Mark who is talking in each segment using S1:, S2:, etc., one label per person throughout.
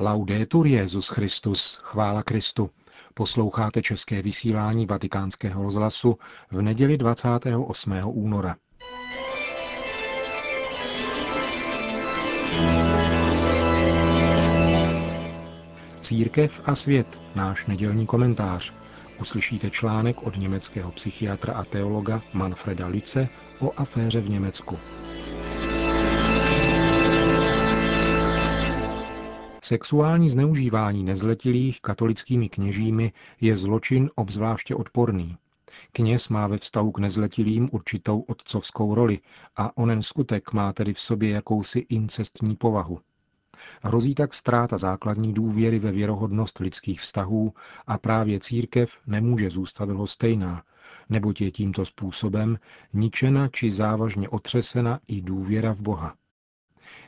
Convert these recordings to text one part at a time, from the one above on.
S1: Laudetur Jezus Christus, chvála Kristu. Posloucháte české vysílání Vatikánského rozhlasu v neděli 28. února. Církev a svět, náš nedělní komentář. Uslyšíte článek od německého psychiatra a teologa Manfreda Lice o aféře v Německu. Sexuální zneužívání nezletilých katolickými kněžími je zločin obzvláště odporný. Kněz má ve vztahu k nezletilým určitou otcovskou roli a onen skutek má tedy v sobě jakousi incestní povahu. Hrozí tak ztráta základní důvěry ve věrohodnost lidských vztahů a právě církev nemůže zůstat lhostejná, neboť je tímto způsobem ničena či závažně otřesena i důvěra v Boha.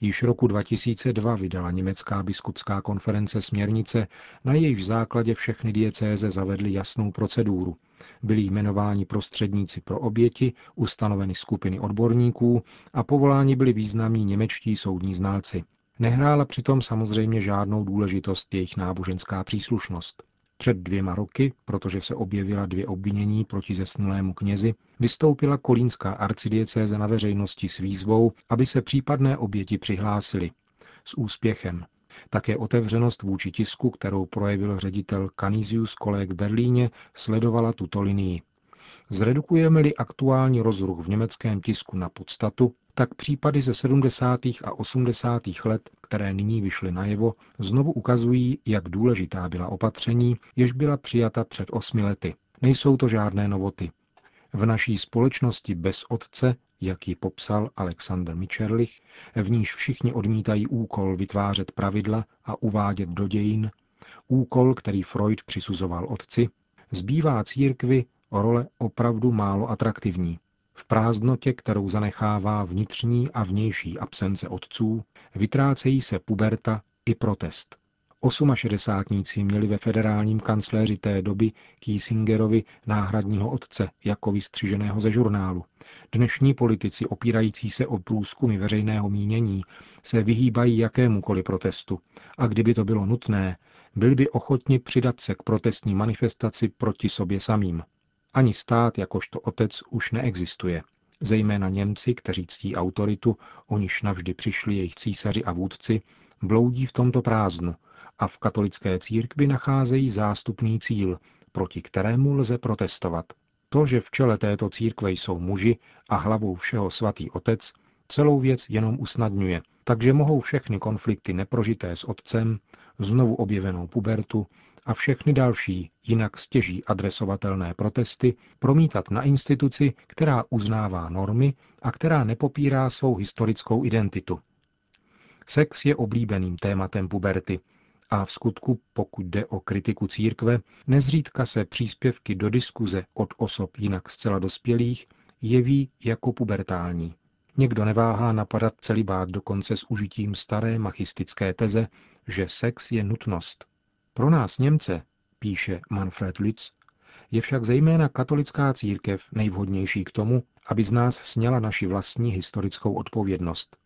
S1: Již roku 2002 vydala německá biskupská konference směrnice, na jejíž základě všechny diecéze zavedly jasnou proceduru. Byli jmenováni prostředníci pro oběti, ustanoveny skupiny odborníků a povoláni byli významní němečtí soudní znalci. Nehrála přitom samozřejmě žádnou důležitost jejich náboženská příslušnost. Před dvěma roky, protože se objevila dvě obvinění proti zesnulému knězi, vystoupila kolínská arcidiecéze na veřejnosti s výzvou, aby se případné oběti přihlásili. S úspěchem. Také otevřenost vůči tisku, kterou projevil ředitel Canisius Kolek v Berlíně, sledovala tuto linii. Zredukujeme-li aktuální rozruch v německém tisku na podstatu, tak případy ze 70. a 80. let, které nyní vyšly najevo, znovu ukazují, jak důležitá byla opatření, jež byla přijata před osmi lety. Nejsou to žádné novoty. V naší společnosti bez otce, jak ji popsal Alexander Mičerlich, v níž všichni odmítají úkol vytvářet pravidla a uvádět do dějin, úkol, který Freud přisuzoval otci, zbývá církvi role opravdu málo atraktivní. V prázdnotě, kterou zanechává vnitřní a vnější absence otců, vytrácejí se puberta i protest. Osmašedesátníci měli ve federálním kancléři té doby Kissingerovi náhradního otce, jako vystřiženého ze žurnálu. Dnešní politici, opírající se o průzkumy veřejného mínění, se vyhýbají jakémukoliv protestu a kdyby to bylo nutné, byli by ochotni přidat se k protestní manifestaci proti sobě samým. Ani stát jakožto otec už neexistuje. Zejména Němci, kteří ctí autoritu, o niž navždy přišli jejich císaři a vůdci, bloudí v tomto prázdnu a v katolické církvi nacházejí zástupný cíl, proti kterému lze protestovat. To, že v čele této církve jsou muži a hlavou všeho svatý otec, celou věc jenom usnadňuje, takže mohou všechny konflikty neprožité s otcem, znovu objevenou pubertu a všechny další, jinak stěží adresovatelné protesty, promítat na instituci, která uznává normy a která nepopírá svou historickou identitu. Sex je oblíbeným tématem puberty a v skutku, pokud jde o kritiku církve, nezřídka se příspěvky do diskuze od osob jinak zcela dospělých jeví jako pubertální. Někdo neváhá napadat celibát dokonce s užitím staré machistické teze, že sex je nutnost. Pro nás Němce, píše Manfred Lütz, je však zejména katolická církev nejvhodnější k tomu, aby z nás sněla naši vlastní historickou odpovědnost.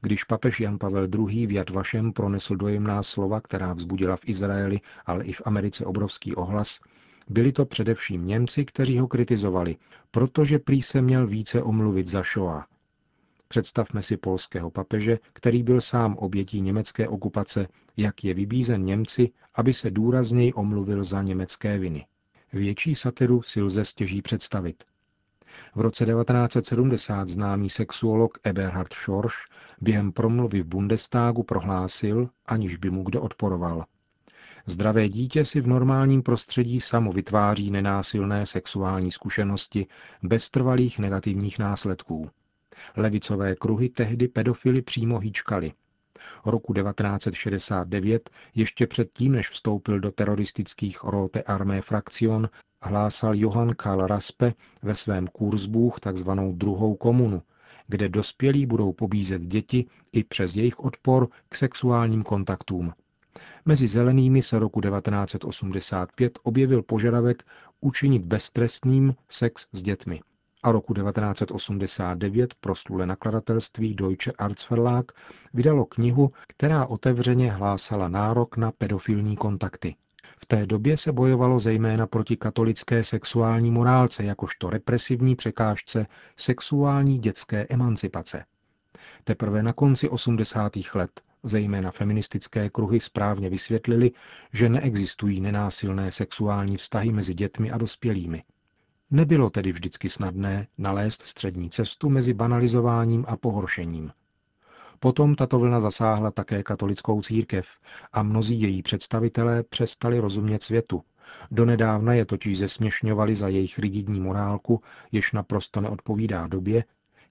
S1: Když papež Jan Pavel II. v Jad Vašem pronesl dojemná slova, která vzbudila v Izraeli, ale i v Americe obrovský ohlas, byli to především Němci, kteří ho kritizovali, protože prý se měl více omluvit za Shoah, Představme si polského papeže, který byl sám obětí německé okupace, jak je vybízen Němci, aby se důrazněji omluvil za německé viny. Větší satiru si lze stěží představit. V roce 1970 známý sexuolog Eberhard Schorsch během promluvy v Bundestagu prohlásil, aniž by mu kdo odporoval. Zdravé dítě si v normálním prostředí samo vytváří nenásilné sexuální zkušenosti bez trvalých negativních následků. Levicové kruhy tehdy pedofily přímo hýčkali. Roku 1969, ještě předtím, než vstoupil do teroristických Rote Armé Fraktion, hlásal Johann Karl Raspe ve svém Kurzbuch takzvanou druhou komunu, kde dospělí budou pobízet děti i přes jejich odpor k sexuálním kontaktům. Mezi zelenými se roku 1985 objevil požadavek učinit beztrestným sex s dětmi. A roku 1989 proslule nakladatelství Deutsche Arztverlag vydalo knihu, která otevřeně hlásala nárok na pedofilní kontakty. V té době se bojovalo zejména proti katolické sexuální morálce jakožto represivní překážce sexuální dětské emancipace. Teprve na konci 80. let zejména feministické kruhy správně vysvětlili, že neexistují nenásilné sexuální vztahy mezi dětmi a dospělými. Nebylo tedy vždycky snadné nalézt střední cestu mezi banalizováním a pohoršením. Potom tato vlna zasáhla také katolickou církev a mnozí její představitelé přestali rozumět světu. Donedávna je totiž zesměšňovali za jejich rigidní morálku, jež naprosto neodpovídá době,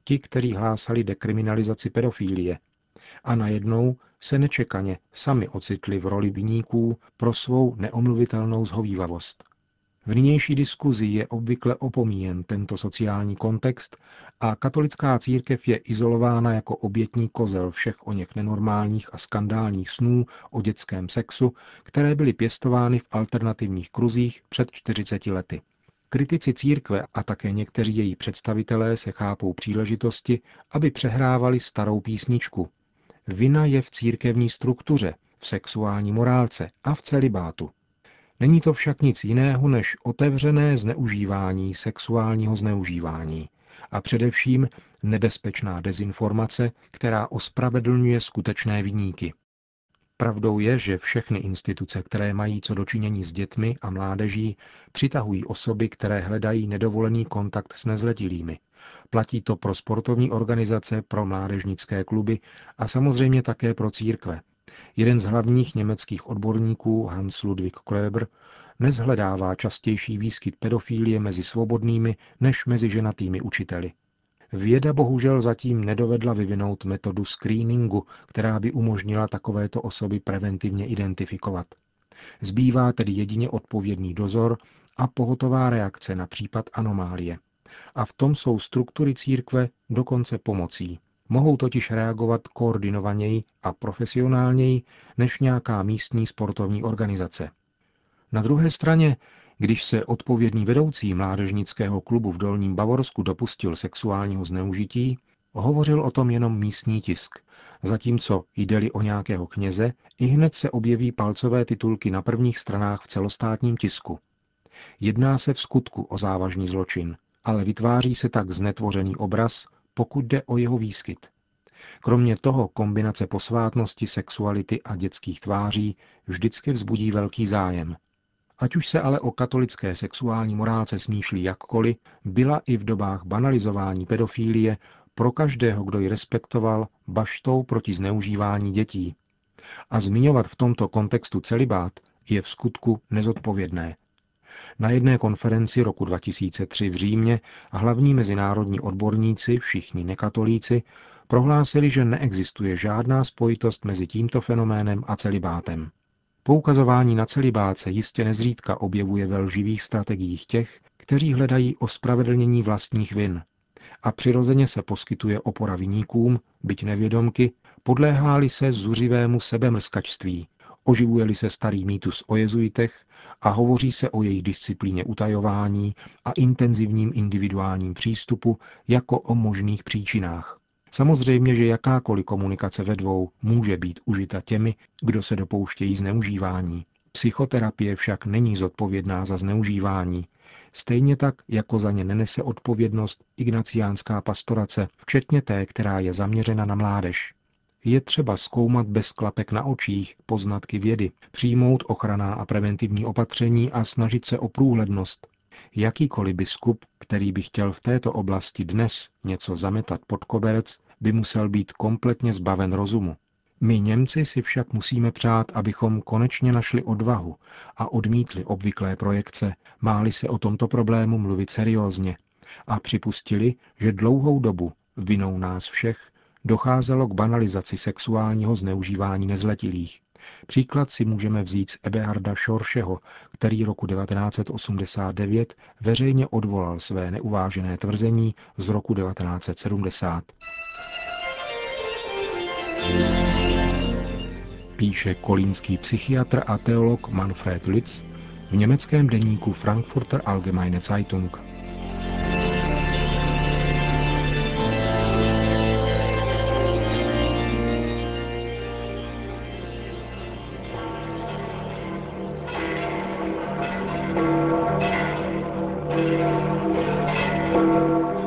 S1: ti, kteří hlásali dekriminalizaci pedofílie. A najednou se nečekaně sami ocitli v roli viníků pro svou neomluvitelnou zhovývavost. V nynější diskuzi je obvykle opomíjen tento sociální kontext a katolická církev je izolována jako obětní kozel všech o něch nenormálních a skandálních snů o dětském sexu, které byly pěstovány v alternativních kruzích před 40 lety. Kritici církve a také někteří její představitelé se chápou příležitosti, aby přehrávali starou písničku. Vina je v církevní struktuře, v sexuální morálce a v celibátu. Není to však nic jiného než otevřené zneužívání sexuálního zneužívání a především nebezpečná dezinformace, která ospravedlňuje skutečné viníky. Pravdou je, že všechny instituce, které mají co dočinění s dětmi a mládeží, přitahují osoby, které hledají nedovolený kontakt s nezletilými. Platí to pro sportovní organizace, pro mládežnické kluby a samozřejmě také pro církve, Jeden z hlavních německých odborníků, Hans Ludwig Kroeber, nezhledává častější výskyt pedofílie mezi svobodnými než mezi ženatými učiteli. Věda bohužel zatím nedovedla vyvinout metodu screeningu, která by umožnila takovéto osoby preventivně identifikovat. Zbývá tedy jedině odpovědný dozor a pohotová reakce na případ anomálie. A v tom jsou struktury církve dokonce pomocí. Mohou totiž reagovat koordinovaněji a profesionálněji než nějaká místní sportovní organizace. Na druhé straně, když se odpovědný vedoucí mládežnického klubu v Dolním Bavorsku dopustil sexuálního zneužití, hovořil o tom jenom místní tisk, zatímco jde o nějakého kněze, i hned se objeví palcové titulky na prvních stranách v celostátním tisku. Jedná se v skutku o závažný zločin, ale vytváří se tak znetvořený obraz, pokud jde o jeho výskyt. Kromě toho kombinace posvátnosti, sexuality a dětských tváří vždycky vzbudí velký zájem. Ať už se ale o katolické sexuální morálce smýšlí jakkoliv, byla i v dobách banalizování pedofílie pro každého, kdo ji respektoval, baštou proti zneužívání dětí. A zmiňovat v tomto kontextu celibát je v skutku nezodpovědné. Na jedné konferenci roku 2003 v Římě hlavní mezinárodní odborníci, všichni nekatolíci, prohlásili, že neexistuje žádná spojitost mezi tímto fenoménem a celibátem. Poukazování na celibát se jistě nezřídka objevuje ve lživých strategiích těch, kteří hledají ospravedlnění vlastních vin. A přirozeně se poskytuje opora viníkům, byť nevědomky, podléháli se zuřivému sebemrskačství, oživuje-li se starý mýtus o jezuitech a hovoří se o jejich disciplíně utajování a intenzivním individuálním přístupu jako o možných příčinách. Samozřejmě, že jakákoliv komunikace ve dvou může být užita těmi, kdo se dopouštějí zneužívání. Psychoterapie však není zodpovědná za zneužívání, stejně tak, jako za ně nenese odpovědnost ignaciánská pastorace, včetně té, která je zaměřena na mládež. Je třeba zkoumat bez klapek na očích poznatky vědy, přijmout ochranná a preventivní opatření a snažit se o průhlednost. Jakýkoliv biskup, který by chtěl v této oblasti dnes něco zametat pod koberec, by musel být kompletně zbaven rozumu. My Němci si však musíme přát, abychom konečně našli odvahu a odmítli obvyklé projekce, máli se o tomto problému mluvit seriózně a připustili, že dlouhou dobu vinou nás všech docházelo k banalizaci sexuálního zneužívání nezletilých. Příklad si můžeme vzít z Eberharda Šoršeho, který roku 1989 veřejně odvolal své neuvážené tvrzení z roku 1970. Píše kolínský psychiatr a teolog Manfred Litz v německém deníku Frankfurter Allgemeine Zeitung.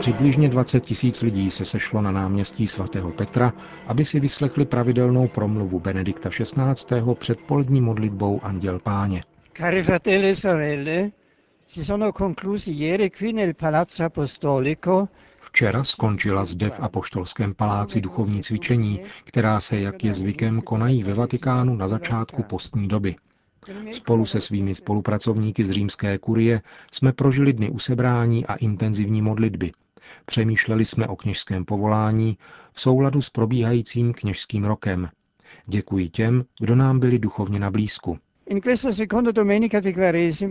S1: Přibližně 20 tisíc lidí se sešlo na náměstí svatého Petra, aby si vyslechli pravidelnou promluvu Benedikta XVI. před polední modlitbou Anděl Páně.
S2: Cari fratelli e sorelle, si sono conclusi ieri qui nel Palazzo Apostolico
S1: Včera skončila zde v Apoštolském paláci duchovní cvičení, která se, jak je zvykem, konají ve Vatikánu na začátku postní doby. Spolu se svými spolupracovníky z římské kurie jsme prožili dny usebrání a intenzivní modlitby. Přemýšleli jsme o kněžském povolání v souladu s probíhajícím kněžským rokem. Děkuji těm, kdo nám byli duchovně na blízku.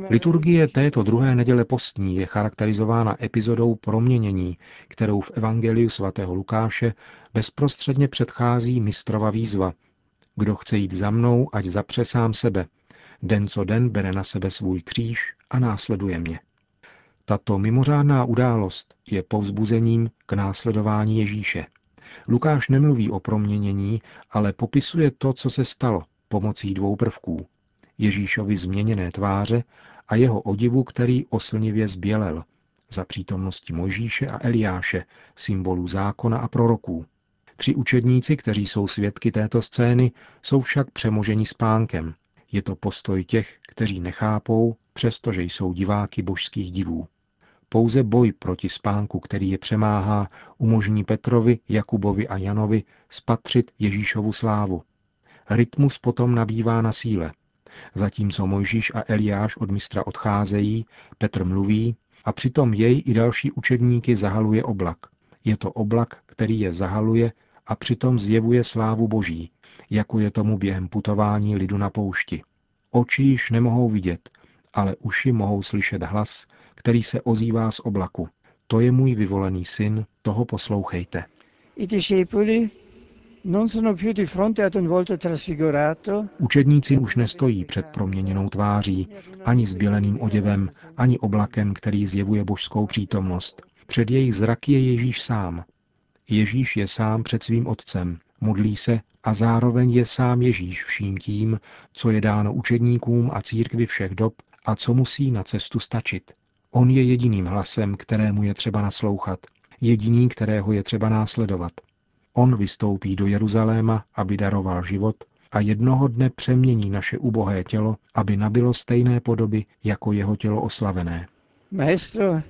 S1: Liturgie této druhé neděle postní je charakterizována epizodou proměnění, kterou v Evangeliu svatého Lukáše bezprostředně předchází mistrova výzva. Kdo chce jít za mnou, ať zapře sám sebe. Den co den bere na sebe svůj kříž a následuje mě. Tato mimořádná událost je povzbuzením k následování Ježíše. Lukáš nemluví o proměnění, ale popisuje to, co se stalo, pomocí dvou prvků. Ježíšovi změněné tváře a jeho odivu, který oslnivě zbělel, za přítomnosti Mojžíše a Eliáše, symbolů zákona a proroků. Tři učedníci, kteří jsou svědky této scény, jsou však přemoženi spánkem. Je to postoj těch, kteří nechápou, přestože jsou diváky božských divů. Pouze boj proti spánku, který je přemáhá, umožní Petrovi, Jakubovi a Janovi spatřit Ježíšovu slávu. Rytmus potom nabývá na síle. Zatímco Mojžíš a Eliáš od mistra odcházejí, Petr mluví a přitom jej i další učedníky zahaluje oblak. Je to oblak, který je zahaluje a přitom zjevuje slávu Boží, jako je tomu během putování lidu na poušti. Oči již nemohou vidět, ale uši mohou slyšet hlas, který se ozývá z oblaku. To je můj vyvolený syn, toho poslouchejte. Učedníci už nestojí před proměněnou tváří, ani zběleným oděvem, ani oblakem, který zjevuje božskou přítomnost. Před jejich zraky je Ježíš sám. Ježíš je sám před svým otcem, modlí se a zároveň je sám Ježíš vším tím, co je dáno učedníkům a církvi všech dob a co musí na cestu stačit. On je jediným hlasem, kterému je třeba naslouchat, jediný, kterého je třeba následovat. On vystoupí do Jeruzaléma, aby daroval život a jednoho dne přemění naše ubohé tělo, aby nabilo stejné podoby jako jeho tělo oslavené. Maestro,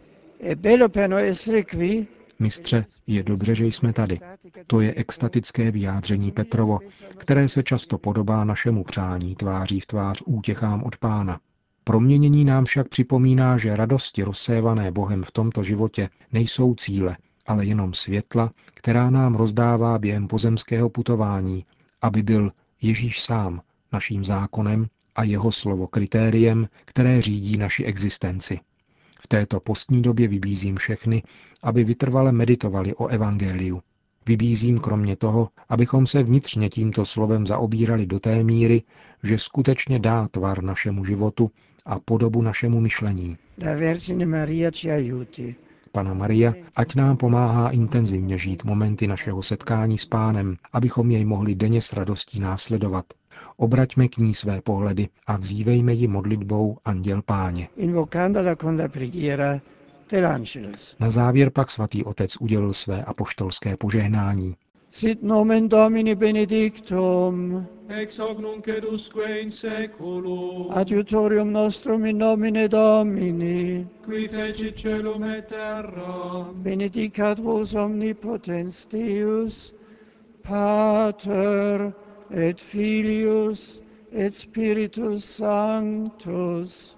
S1: è bello per noi essere qui. Mistře, je dobře, že jsme tady. To je extatické vyjádření Petrovo, které se často podobá našemu přání tváří v tvář útěchám od pána. Proměnění nám však připomíná, že radosti rozsévané Bohem v tomto životě nejsou cíle, ale jenom světla, která nám rozdává během pozemského putování, aby byl Ježíš sám naším zákonem a jeho slovo kritériem, které řídí naši existenci. V této postní době vybízím všechny, aby vytrvale meditovali o Evangeliu. Vybízím kromě toho, abychom se vnitřně tímto slovem zaobírali do té míry, že skutečně dá tvar našemu životu a podobu našemu myšlení. La. Pana Maria, ať nám pomáhá intenzivně žít momenty našeho setkání s Pánem, abychom jej mohli denně s radostí následovat. Obraťme k ní své pohledy a vzívejme ji modlitbou Anděl Páně. Na závěr pak svatý otec udělil své apoštolské požehnání. Sit nomen Domini benedictum. Ex hoc nunc edusque in seculum. Adiutorium nostrum in nomine Domini. Qui fecit celum et terra. Benedicat vos omnipotens Deus, Pater et Filius et Spiritus Sanctus.